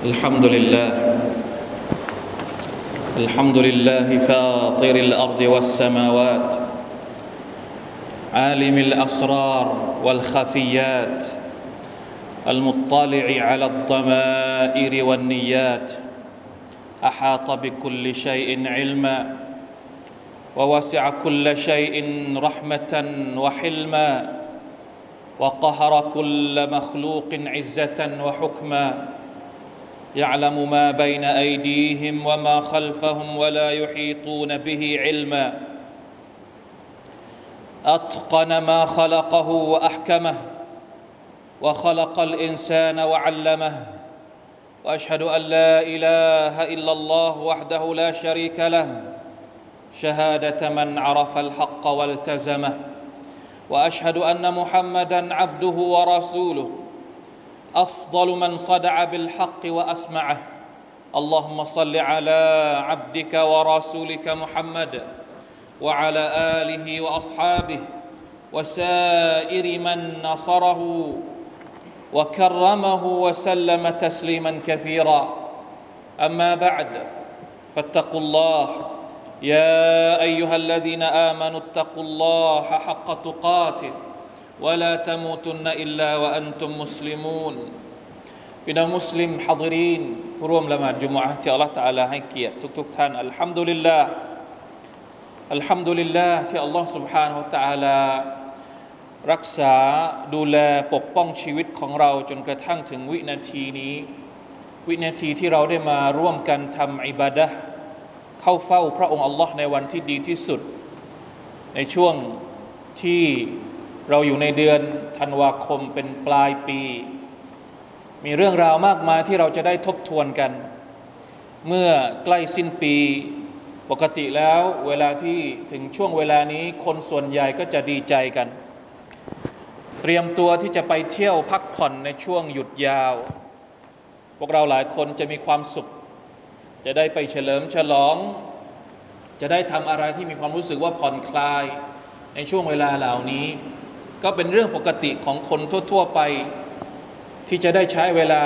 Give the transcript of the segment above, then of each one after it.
الحمد لله. الحمد لله فاطر الأرض والسماوات عالم الأسرار والخفيات المطلع على الضمائر والنيات. أحاط بكل شيء علما ووسع كل شيء رحمة وحلما وقهر كل مخلوق عزة وحكما. يعلم ما بين أيديهم وما خلفهم ولا يحيطون به علما. أتقن ما خلقه وأحكمه وخلق الإنسان وعلمه وأشهد أن لا إله إلا الله وحده لا شريك له. شهادة من عرف الحق والتزمه وأشهد أن محمدا عبده ورسوله. أفضل من صدع بالحق وأسمعه. اللهم صل على عبدك ورسولك محمد وعلى آله وأصحابه وسائر من نصره وكرمه وسلم تسليما كثيرا. أما بعد فاتقوا الله. يا أيها الذين آمنوا اتقوا الله حق تقاته. ولا تموتن الا وانتم مسلمون พี่น้องมุสลิมฮัดรีนผู้ร่วมละหมาดจุมอะที่อัลลอฮฺตะอาลาให้เกียรติทุกๆท่านอัลฮัมดุลิลลาห์อัลฮัมดุลิลลาห์ที่อัลลอฮฺ سبحانه และ تعالى รักษาดูแลปกป้องชีวิตของเราจนกระทั่งถึงวินาทีนี้ วินาทีที่เราได้มาร่วมกันทำอิบาดะเข้าเฝ้าพระองค์อัลลอฮ์ในวันที่ดีที่สุด ในช่วงที่ เราอยู่ในเดือนธันวาคมเป็นปลายปี มีเรื่องราวมากมายที่เราจะได้ทบทวนกัน เมื่อใกล้สิ้นปีปกติแล้วเวลาที่ถึงช่วงเวลานี้คนส่วนใหญ่ก็จะดีใจกัน เตรียมตัวที่จะไปเที่ยวพักผ่อนในช่วงหยุดยาว พวกเราหลายคนจะมีความสุข จะได้ไปเฉลิมฉลอง จะได้ทำอะไรที่มีความรู้สึกว่าผ่อนคลายในช่วงเวลาเหล่านี้ ก็เป็นเรื่องปกติของคนทั่ว ๆไป ที่จะได้ใช้เวลา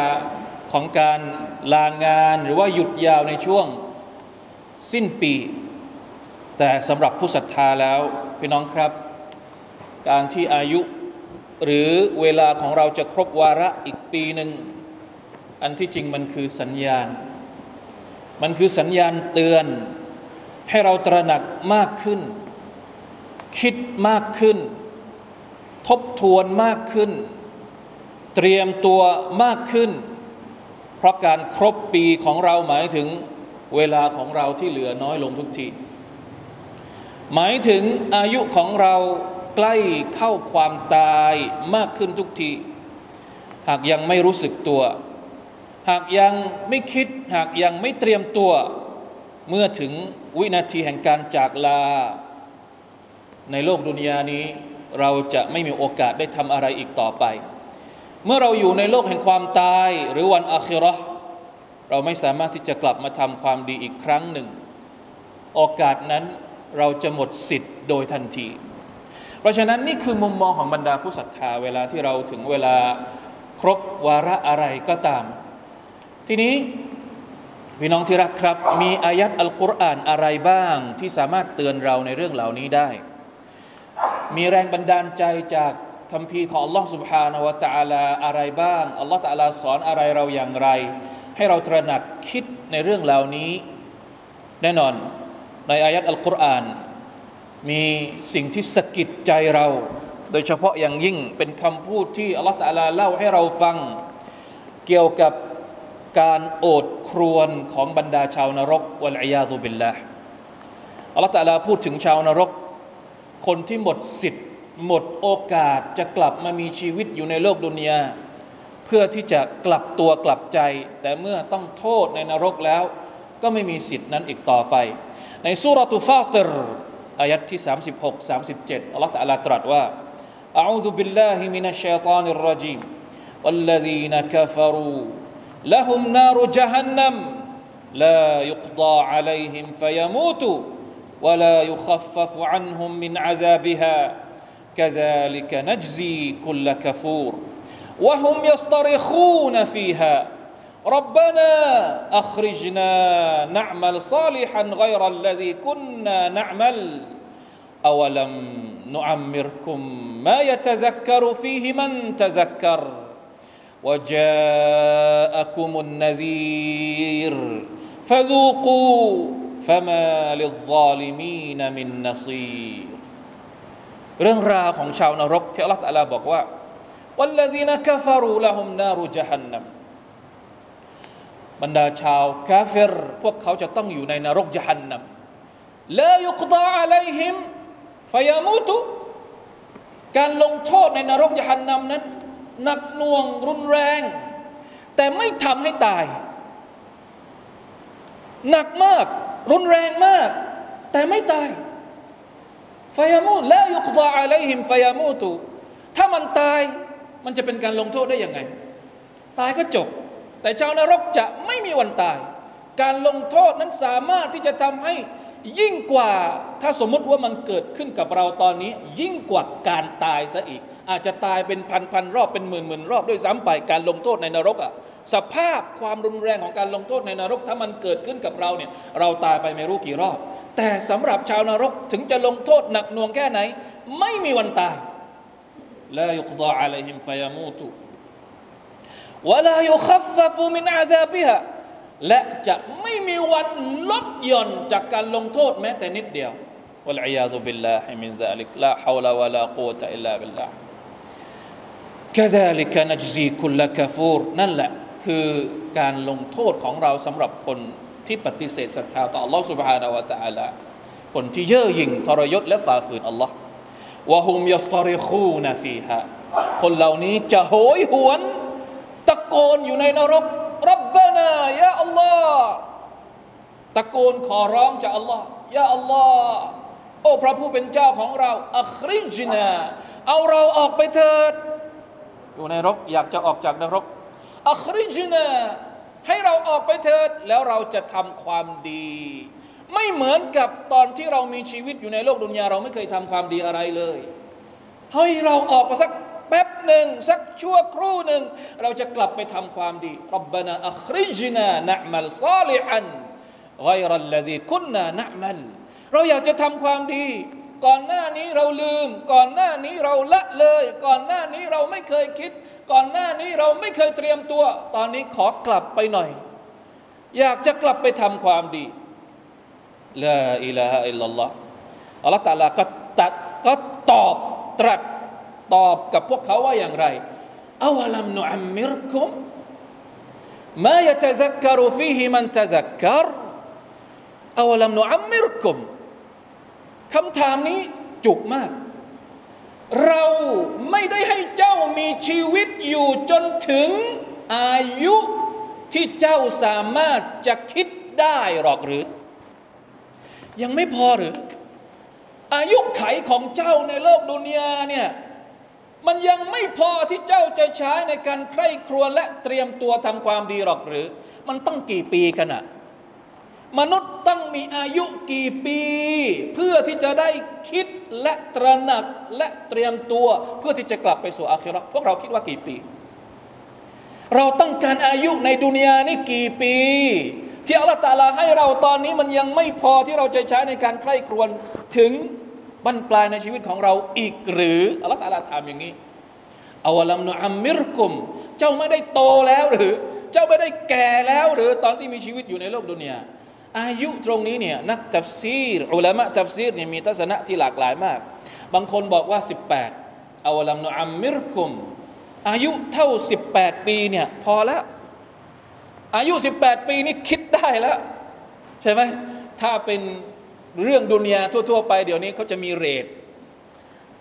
ของการลางานหรือว่าหยุดยาวในช่วงสิ้นปี แต่สำหรับผู้ศรัทธาแล้วพี่น้องครับ การที่อายุหรือเวลาของเราจะครบวาระอีกปีหนึ่ง อันที่จริงมันคือสัญญาณ มันคือสัญญาณเตือน ให้เราตระหนักมากขึ้น คิดมากขึ้น ทบทวนมากขึ้น เตรียมตัวมากขึ้น เพราะการครบปีของเราหมายถึงเวลาของเราที่เหลือน้อยลงทุกที หมายถึงอายุของเราใกล้เข้าความตายมากขึ้นทุกที หากยังไม่รู้สึกตัว หากยังไม่คิด หากยังไม่เตรียมตัว เมื่อถึงวินาทีแห่งการจากลา ในโลกดุนยานี้ เราจะไม่มีโอกาสได้ทำอะไรอีกต่อไป เมื่อเราอยู่ในโลกแห่งความตายหรือวันอาคิรอเราไม่สามารถที่จะกลับมาทำความดีอีกครั้งหนึ่ง โอกาสนั้นเราจะหมดสิทธิ์โดยทันที เพราะฉะนั้นนี่คือมุมมองของบรรดาผู้ศรัทธาเวลาที่เราถึงเวลาครบวาระอะไรก็ตาม ทีนี้พี่น้องที่รักครับ มีอายัดอัลกุรอานอะไรบ้างที่สามารถเตือนเราในเรื่องเหล่านี้ได้ มีแรงบันดาลใจจากคำพีของอัลลอฮ์ سبحانه และ تعالى อะไรบ้างอัลลอฮ์ تعالى สอนอะไรเราอย่างไร ให้เราตระหนักคิดในเรื่องเหล่านี้ แน่นอนในอายัดอัลกุรอานมีสิ่งที่สะกิดใจเรา โดยเฉพาะอย่างยิ่งเป็นคำพูดที่อัลลอฮฺตะลาเล่าให้เราฟัง เกี่ยวกับการโอดครวนของบรรดาชาวนรกวัลอยาตุบิลละอัลลอฮฺตะลาพูดถึงชาวนรก คนที่หมดสิทธิ์ หมดโอกาสจะกลับมามีชีวิตอยู่ในโลกดุนยา เพื่อที่จะกลับตัวกลับใจ แต่เมื่อต้องโทษในนรกแล้ว ก็ไม่มีสิทธินั้นอีกต่อไป ในสุรตุฟาตรอายัดที่36 37อัลลอฮฺตะลาตรัสว่า أعوذ بالله من الشيطان الرجيم والذين كفروا لهم نار جهنم لا يقضى عليهم فيموتوا ولا يخفف عنهم من عذابها. كذلك نجزي كل كفور. وهم يصطرخون فيها. ربنا أخرجنا نعمل صالحا غير الذي كنا نعمل. أولم نعمركم ما يتذكر فيه من تذكر؟ وجاءكم النذير. فذوقوا ฟามาลิลาลิมีนามินนาซีเรื่องราวของชาวนรกที่อัลลอฮฺบอกว่าวัลลดีนักฟารูละฮุมนารูจฮันนัมบรรดาชาวกาเฟรพวกเขาจะต้องอยู่ในนรกจฮันนัมลายุกดาอะลัยฮิมฟยมูตุการลงโทษในนรกยหันนัมนั้นหนักหน่วงรุนแรง แต่ไม่ทำให้ตาย หนักมาก รุนแรงมาก แต่ไม่ตายฟยามูตแลายุกดาอะลัยฮิมฟยามูตุถ้ามันตายมันจะเป็นการลงโทษได้ยังไง ตายก็จบ แต่ชาวนรกจะไม่มีวันตาย การลงโทษนั้นสามารถที่จะทำให้ยิ่งกว่าถ้าสมมติว่ามันเกิดขึ้นกับเราตอนนี้ ยิ่งกว่าการตายซะอีก อาจจะตายเป็นพันพันรอบเป็นหมื่นหมื่นรอบด้วยซ้ำไปการลงโทษในนรกอะ่ะ สภาพความรุนแรงของการลงโทษในนรก ถ้ามันเกิดขึ้นกับเราเนี่ยเราตายไปไม่รู้กี่รอบ แต่สำหรับชาวนรกถึงจะลงโทษหนักหน่วงแค่ไหน ไม่มีวันตายลายุกดาอะลัยฮิมฟยามูตุวะลายุคัฟฟูมินอาซาบิฮะและจะไม่มีวันลดหย่อนจากการลงโทษแม้แต่นิดเดียววะลัยยาซุบิลลาฮิมินซาลิกลาฮาวลาวะลากู كذلك نجزي كل كفور นั่นแหละ คือการลงโทษของเราสำหรับคนที่ปฏิเสธศรัทธาต่อ Allah سبحانه และ تعالى คนที่เย่อหยิ่งทรยศและฝ่าฝืน Allah วะฮุมยัสตริคูนฟีฮาคนเหล่านี้จะโหยหวนตะโกนอยู่ในนรกรับบานายาอัลลอฮ์ตะโกนขอร้องจากอัลลอฮ์ยาอัลลอฮ์โอ้พระผู้เป็นเจ้าของเราอัคริจนาเอาเราออกไปเถิด อยู่ในนรกอยากจะออกจากนรก อัคริจนาให้เราออกไปเถิดแล้วเราจะทำความดี ไม่เหมือนกับตอนที่เรามีชีวิตอยู่ในโลกดุนยาเราไม่เคยทำความดีอะไรเลยให้เราออกมาสักแป๊บหนึ่งสักชั่วครู่หนึ่งเราจะกลับไปทำความดีรับบานาอัคริจนานะมัลซาลิฮันไกรัลลดีคุนนานะมัลเราอยากจะทำความดี ก่อนหน้านี้เราลืม ก่อนหน้านี้เราละเลย ก่อนหน้านี้เราไม่เคยคิด ก่อนหน้านี้เราไม่เคยเตรียมตัว ตอนนี้ขอกลับไปหน่อย อยากจะกลับไปทำความดีลาอิลาฮะอิลลัลลอฮ์อัลลอฮฺตาลาก็ตัดก็ตอบตรัสตอบกับพวกเขาว่าอย่างไรอาวลัมนุอัมมิรคุมมายะตะซักกรุฟีฮิมันตะซักกรอาวลัมนุอัมมิรคุมคำถามนี้จุกมาก เราไม่ได้ให้เจ้ามีชีวิตอยู่จนถึงอายุที่เจ้าสามารถจะคิดได้หรอกหรือ ยังไม่พอหรือ อายุไขของเจ้าในโลกดุนยาเนี่ยมันยังไม่พอที่เจ้าจะใช้ในการใคร่ครวญและเตรียมตัวทำความดีหรอกหรือ มันต้องกี่ปีกันอะ มนุษย์ต้องมีอายุกี่ปี เพื่อที่จะได้คิดและตระหนักและเตรียมตัว เพื่อที่จะกลับไปสู่อาคิราะพวกเราคิดว่ากี่ปี เราต้องการอายุในดุนยานี่กี่ปี ที่อัลลอฮฺตาลาให้เราตอนนี้มันยังไม่พอที่เราจะใช้ในการใคร่ครวญถึงบั้นปลายในชีวิตของเราอีกหรืออัลลอฮฺตาลาถามอย่างนี้أولم نعمركم เจ้าไม่ได้โตแล้วหรือ เจ้าไม่ได้แก่แล้วหรือตอนที่มีชีวิตอยู่ในโลกดุนยา อายุตรงนี้เนี่ยนักตัฟซีรอุลามะตัฟซีรเนี่ยมีทัศนะที่หลากหลายมาก บางคนบอกว่า 18 أولم نعمركم อายุเท่า 18 ปีเนี่ยพอแล้ว อายุ 18 ปีนี่คิดได้แล้ว ใช่ไหมถ้าเป็นเรื่องดุนยาทั่ว ๆ ไปเดี๋ยวนี้เขาจะมีเรท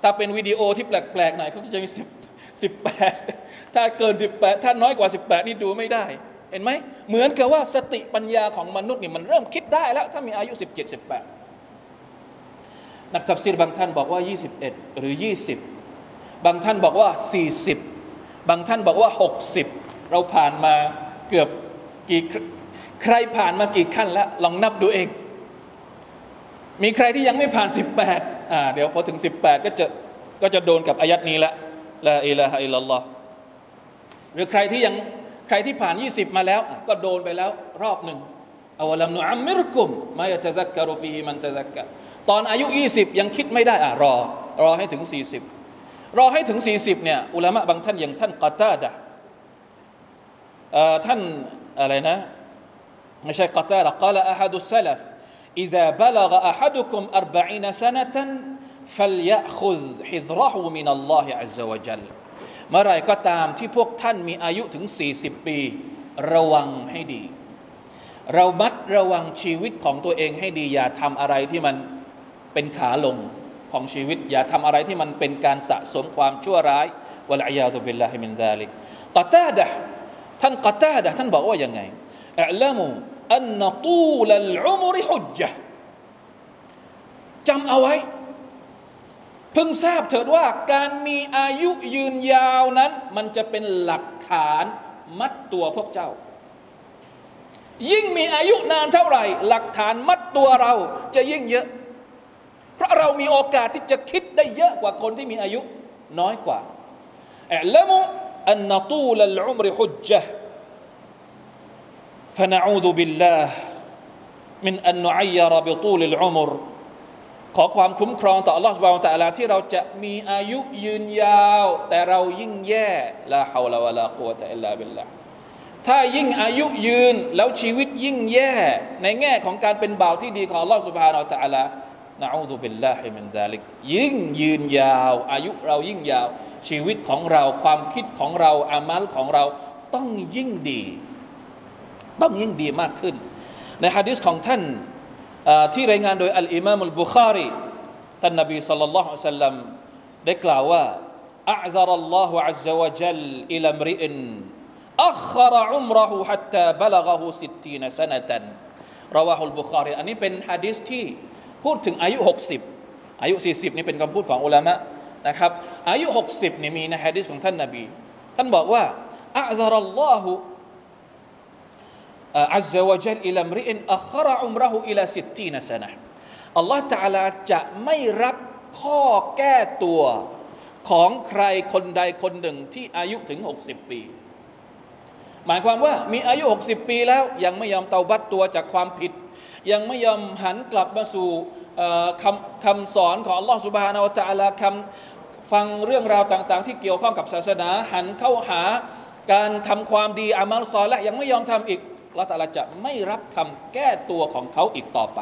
ถ้าเป็นวิดีโอที่แปลกๆหน่อยเขาจะมี10 18 ถ้าเกิน 18 ถ้าน้อยกว่า 18 นี่ดูไม่ได้ เห็นไหมเหมือนกับว่าสติปัญญาของมนุษย์นี่มันเริ่มคิดได้แล้วถ้ามีอายุ 17 18 นักทัฟซีรบางท่านบอกว่า 21 หรือ 20 บางท่านบอกว่า 40 บางท่านบอกว่า 60 เราผ่านมาเกือบกี่ใครผ่านมากี่ขั้นแล้ว ลองนับดูเอง มีใครที่ยังไม่ผ่าน 18อ่าเดี๋ยวพอถึง 18 ก็จะก็จะโดนกับอายัดนี้ละลาอิลาฮะอิลลัลลอฮ์หรือใครที่ยัง ร รที่ผ่าน 20 มาแล้วอ่ะก็โดนไปแล้ว รอบหนึ่งอวลัมนุอัมมิรกุมมายะตะซักกะรุฟีฮิมันตะซักกะตอนอายุ 20 ยังคิดไม่ได้อ่ะรอ รอให้ถึง 40 รอให้ถึง 40เนี่ยอุลามะบางท่านอย่างท่านกาตาดะเอ่อท่านอะไรนะไม่ใช่กาตาดะกล่าวอะฮัดุสซลฟ إذا بلغ أحدكم أربعين سنة فليأخذ حذره من الله عز وجل เมื่อไรก็ตามที่พวกท่านมีอายุถึง 40 ปี ระวังให้ดี เรามัดระวังชีวิตของตัวเองให้ดี อย่าทำอะไรที่มันเป็นขาลงของชีวิต อย่าทำอะไรที่มันเป็นการสะสมความชั่วร้ายวะลัยยาตุบิลลาฮิมินซาลิกกตาดะท่านกตาดะท่านบอกว่ายังไงอัลลมุอันนตูลัลอุมริฮุจจ์จำเอาไว้ เพิ่งทราบเถิดว่าการมีอายุยืนยาวนั้น มันจะเป็นหลักฐานมัดตัวพวกเจ้า ยิ่งมีอายุนานเท่าไหร่ หลักฐานมัดตัวเราจะยิ่งเยอะ เพราะเรามีโอกาสที่จะคิดได้เยอะกว่าคนที่มีอายุน้อยกว่าอัลลมุอันนตูลัลอุมริฮุจจ์ فنعوذ بالله من أن نعير بطول العمر ขอความคุ้มครองต่ออัลลอฮฺสุบานตะลาที่เราจะมีอายุยืนยาว แต่เรายิ่งแย่ละฮาวลาวะลากัวตะอิลลาบิลละถ้ายิ่งอายุยืนแล้วชีวิตยิ่งแย่ ในแง่ของการเป็นบ่าวที่ดีของอัลลอฮฺسبحانه وتعالى نعوذ بالله من ذلك ยิ่งยืนยาว อายุเรายิ่งยาว ชีวิตของเราความคิดของเราอามัลของเราต้องยิ่งดี ต้องยิ่งดีมากขึ้น ในฮะดิษของท่าน ที่รายงานโดยอัลอิมามุลบุคารีท่านนบีสัลลัลลอฮุอะลัยฮิสัลลัมได้กล่าวว่า أعذر الله عز وجل إلى امرئ أخر عمره حتى بلغه ستين سنة رواه البخاري อันนี้เป็นฮะดิษที่พูดถึงอายุ 60 อายุ 40 นี่เป็นคำพูดของอุลามะนะครับ อายุ 60นี่มีในฮะดิษของท่านนบี ท่านบอกว่า أعذر الله عز وجل อัลลอฮฺจัลอิลามริอินอัคราอุมรหูอิลาสิตีนสนะอัลลอฮฺตาลาจะไม่รับข้อแก้ตัวของใครคนใดคนหนึ่งที่อายุถึง 60 ปี หมายความว่ามีอายุ 60 ปีแล้วยังไม่ยอมเตาบัตตัวจากความผิด ยังไม่ยอมหันกลับมาสู่คำคำสอนของอัลลอฮฺสุบฮานาวะตะลาคำฟังเรื่องราวต่าง ๆ ที่เกี่ยวข้องกับศาสนา หันเข้าหาการทำความดีอามัลซอและยังไม่ยอมทำอีก ละตาลาจะไม่รับคำแก้ตัวของเขาอีกต่อไป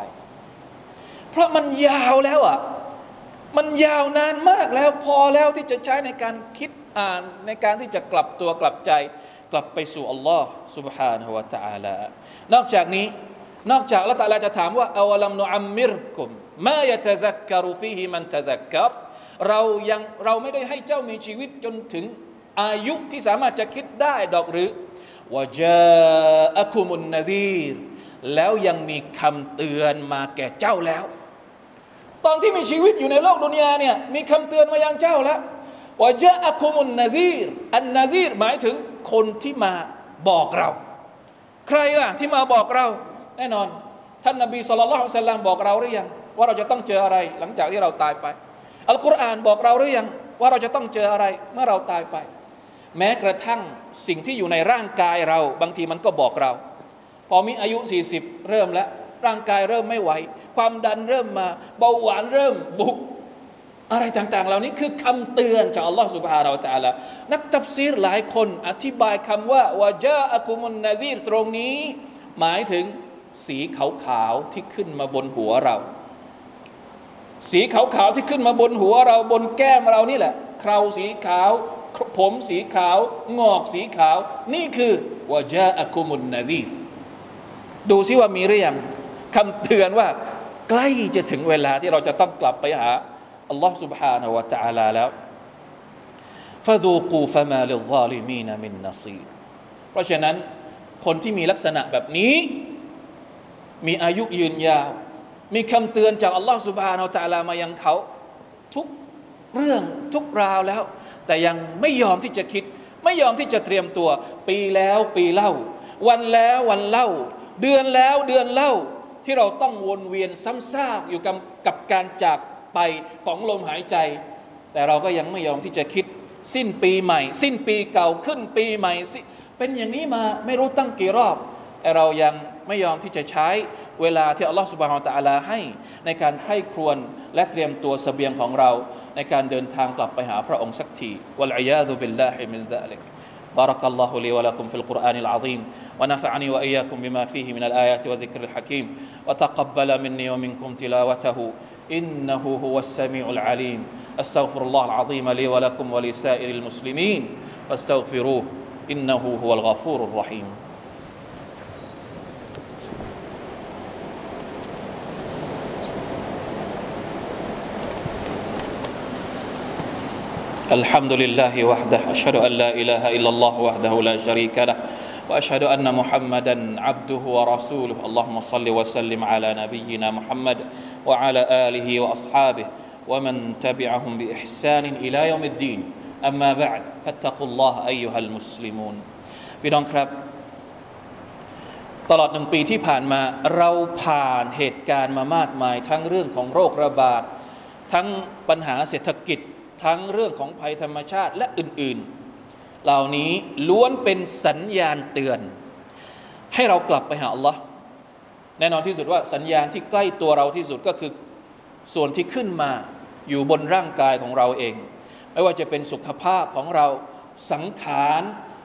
เพราะมันยาวแล้วอ่ะ มันยาวนานมากแล้วพอแล้วที่จะใช้ในการคิดอ่านในการที่จะกลับตัวกลับใจ กลับไปสู่อัลลอฮ์ سبحانه และ تعالى นอกจากนี้ นอกจากละตาลาจะถามว่าอาวลัมนุอัมมิรกุมมายะตะซักกะรุฟีฮิมันตะซักกะรเรายังเราไม่ได้ให้เจ้ามีชีวิตจนถึงอายุที่สามารถจะคิดได้ดอกหรือ วะจาอะคุมุนนซีรแล้วยังมีคำเตือนมาแก่เจ้าแล้ว ตอนที่มีชีวิตอยู่ในโลกดุนยาเนี่ยมีคำเตือนมายังเจ้าแล้ววะจาอะคุมุนนซีรอันนซีรหมายถึงคนที่มาบอกเรา ใครล่ะที่มาบอกเรา แน่นอน ท่านนบีสุลต่านสัลลัมบอกเราหรือยังว่าเราจะต้องเจออะไรหลังจากที่เราตายไป อัลกุรอานบอกเราหรือยังว่าเราจะต้องเจออะไรเมื่อเราตายไป แม้กระทั่งสิ่งที่อยู่ในร่างกายเรา บางทีมันก็บอกเรา พอมีอายุ 40 เริ่มแล้ว ร่างกายเริ่มไม่ไหว ความดันเริ่มมา เบาหวานเริ่มบุก อะไรต่างๆ เหล่านี้คือคำเตือนจากอัลลอฮฺสุบฮานาอัลลอฮนักตัฟซีรหลายคนอธิบายคำว่าวาจาอักุมุนนาซีรตรงนี้ หมายถึงสีขาวๆที่ขึ้นมาบนหัวเรา สีขาวๆที่ขึ้นมาบนหัวเราบนแก้มเรานี่แหละคราวสีขาว ผมสีขาว งอกสีขาว นี่คือวาจาอักุมุนนาซีดูซิว่ามีหรือยังคำเตือนว่า ใกล้จะถึงเวลาที่เราจะต้องกลับไปหาอัลลอฮ์ سبحانه และ تعالى แล้วฟาดูกูฟะมาลิลซาลิมีนมินนัซีเพราะฉะนั้นคนที่มีลักษณะแบบนี้ มีอายุยืนยาว มีคำเตือนจากอัลลอฮ์ سبحانه และ تعالى มายังเขา ทุกเรื่องทุกราวแล้ว แต่ยังไม่ยอมที่จะคิด ไม่ยอมที่จะเตรียมตัว ปีแล้วปีเล่า วันแล้ววันเล่า เดือนแล้วเดือนเล่าที่เราต้องวนเวียนซ้ำซากอยู่กับกับการจากไปของลมหายใจ แต่เราก็ยังไม่ยอมที่จะคิด สิ้นปีใหม่ สิ้นปีเก่าขึ้นปีใหม่ เป็นอย่างนี้มาไม่รู้ตั้งกี่รอบ แต่เรายังไม่ยอมที่จะใช้เวลาที่อัลลอฮฺسبحانه وتعالى ให้ในการใคร่ครวญและเตรียมตัวสเสบียงของเรา ในการเดินทางกลับไปหาพระองค์สักทีวะลัยยาดุบิลลาฮิมินซาลิก بارك الله لي ولكم في القرآن العظيم ونفعني وإياكم بما فيه من الآيات وذكر الحكيم وتقبل مني ومنكم تلاوته إنه هو السميع العليم أستغفر الله العظيم لي ولكم ولسائر المسلمين فاستغفروه إنه هو الغفور الرحيم الحمد لله وحده أشهد أن لا إله إلا الله وحده لا شريك له وأشهد أن محمدا عبده ورسوله. اللهم صل وسلم على نبينا محمد وعلى آله وأصحابه ومن تبعهم بإحسان إلى يوم الدين. أما بعد فاتقوا الله أيها المسلمون. بدون كرب ตลอดหนึ่งปีที่ผ่านมาเราผ่านเหตุการณ์มามากมาย ทั้งเรื่องของโรคระบาด ทั้งปัญหาเศรษฐกิจ ทั้งเรื่องของภัยธรรมชาติและอื่นๆ เหล่านี้ล้วนเป็นสัญญาณเตือน ให้เรากลับไปหาอัลลอฮ์แน่นอนที่สุดว่าสัญญาณที่ใกล้ตัวเราที่สุดก็คือส่วนที่ขึ้นมาอยู่บนร่างกายของเราเอง ไม่ว่าจะเป็นสุขภาพของเราสังขาร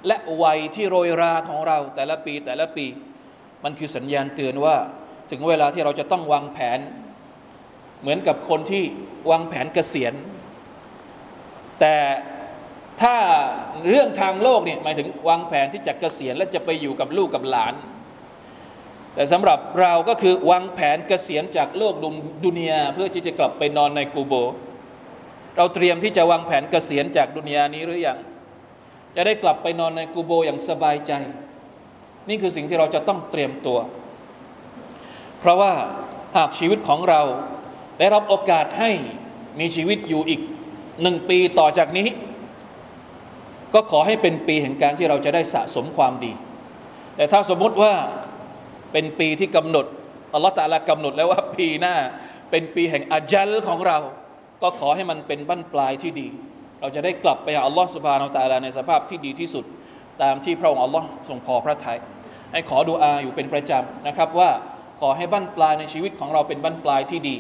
และวัยที่โรยราของเราแต่ละปีแต่ละปี มันคือสัญญาณเตือนว่าถึงเวลาที่เราจะต้องวางแผน เหมือนกับคนที่วางแผนเกษียณ แต่ถ้าเรื่องทางโลกเนี่ยหมายถึงวางแผนที่จะเกษียณและจะไปอยู่กับลูกกับหลาน แต่สำหรับเราก็คือวางแผนเกษียณจากโลกดุนยาเพื่อที่จะกลับไปนอนในกูโบ เราเตรียมที่จะวางแผนเกษียณจากดุนยานี้หรือยังจะได้กลับไปนอนในกูโบอย่างสบายใจ นี่คือสิ่งที่เราจะต้องเตรียมตัว เพราะว่าหากชีวิตของเราได้รับโอกาสให้มีชีวิตอยู่อีก หนึ่งปีต่อจากนี้ ก็ขอให้เป็นปีแห่งการที่เราจะได้สะสมความดี แต่ถ้าสมมุติว่าเป็นปีที่กำหนดอัลลอฮฺตาลากำหนดแล้วว่าปีหน้า เป็นปีแห่งอาจัลของเรา ก็ขอให้มันเป็นบั้นปลายที่ดี เราจะได้กลับไปหาอัลลอฮ์สุบฮานาอัลลอฮในสภาพที่ดีที่สุด ตามที่พระองค์อัลลอฮ์ทรงพอพระทยัยให้ขอดูอาอยู่เป็นประจำนะครับว่าขอให้บั้นปลายในชีวิตของเราเป็นบั้นปลายที่ดี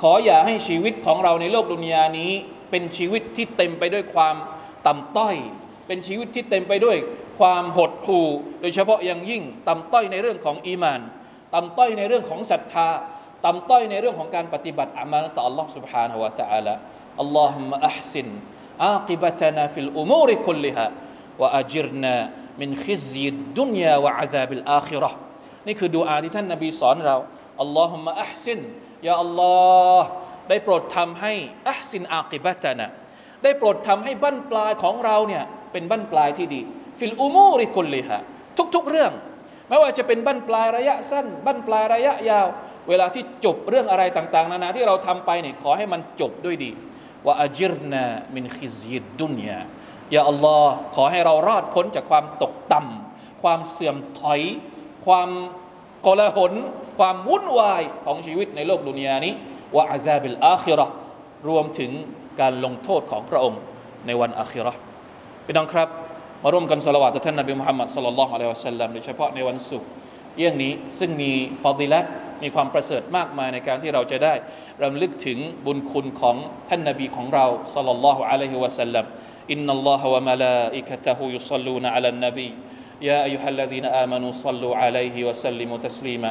ขออย่าให้ชีวิตของเราในโลกดุนยานี้ เป็นชีวิตที่เต็มไปด้วยความต่ำต้อย เป็นชีวิตที่เต็มไปด้วยความหดหู่โดยเฉพาะอย่างยิ่งต่ำต้อยในเรื่องของอีมานต่ำต้อยในเรื่องของศรัทธาต่ำต้อยในเรื่องของการปฏิบัติอามาลต่อ Allah سبحانه และ تعالى อัลลอฮุมะอัพซิน عاقبتنا في الأمور كلها وأجرنا من خزي الدنيا وعذاب الآخرة นี่คือดูอาที่ท่านนบีสอนเราอัลลอฮุมะอัพซินยาอัลลอฮ์ ได้โปรดทำให้أحسن عاقبتنا ได้โปรดทำให้บั้นปลายของเราเนี่ยเป็นบั้นปลายที่ดี في الأمور كلها ทุกๆเรื่อง ไม่ว่าจะเป็นบั้นปลายระยะสั้น บั้นปลายระยะยาว เวลาที่จบเรื่องอะไรต่าง ๆ นานาที่เราทำไปเนี่ยขอให้มันจบด้วยดีوأجرنا من خزي الدنيا يا الله ขอให้เรารอดพ้นจากความตกต่ำความเสื่อมถอย ความโกลาหลความวุ่นวายของชีวิตในโลกดุนยานี้ وعذاب الآخرة รวมถึงการลงโทษของพระองค์ในวันอาคิรอพี่น้องครับ มาร่วมกันสละวะต่อท่านนบีมุฮัมมัดصلى الله عليه وسلم โดยเฉพาะในวันศุกร์เรื่องนี้ซึ่งมีฟอดิลัตมีความประเสริฐมากมายในการที่เราจะได้รำลึกถึงบุญคุณของท่านนบีของเราصلى الله عليه وسلم إن الله وملائكته يصلون على النبيยาอัยยูฮัลลัซีนอามานูศ็อลลูอะลัยฮิวะสัลลิมุตัสลีมา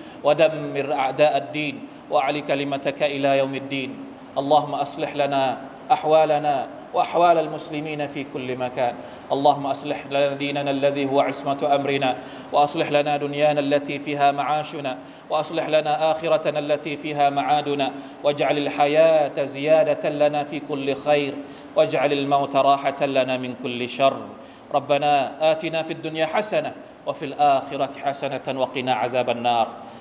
ودمر أعداء الدين واعل كلمتك إلى يوم الدين. اللهم أصلح لنا أحوالنا وأحوال المسلمين في كل مكان. اللهم أصلح لنا ديننا الذي هو عصمة أمرنا وأصلح لنا دنيانا التي فيها معاشنا وأصلح لنا آخرتنا التي فيها معادنا. واجعل الحياة زيادة لنا في كل خير واجعل الموت راحة لنا من كل شر. ربنا آتنا في الدنيا حسنة وفي الآخرة حسنة وقنا عذاب النار.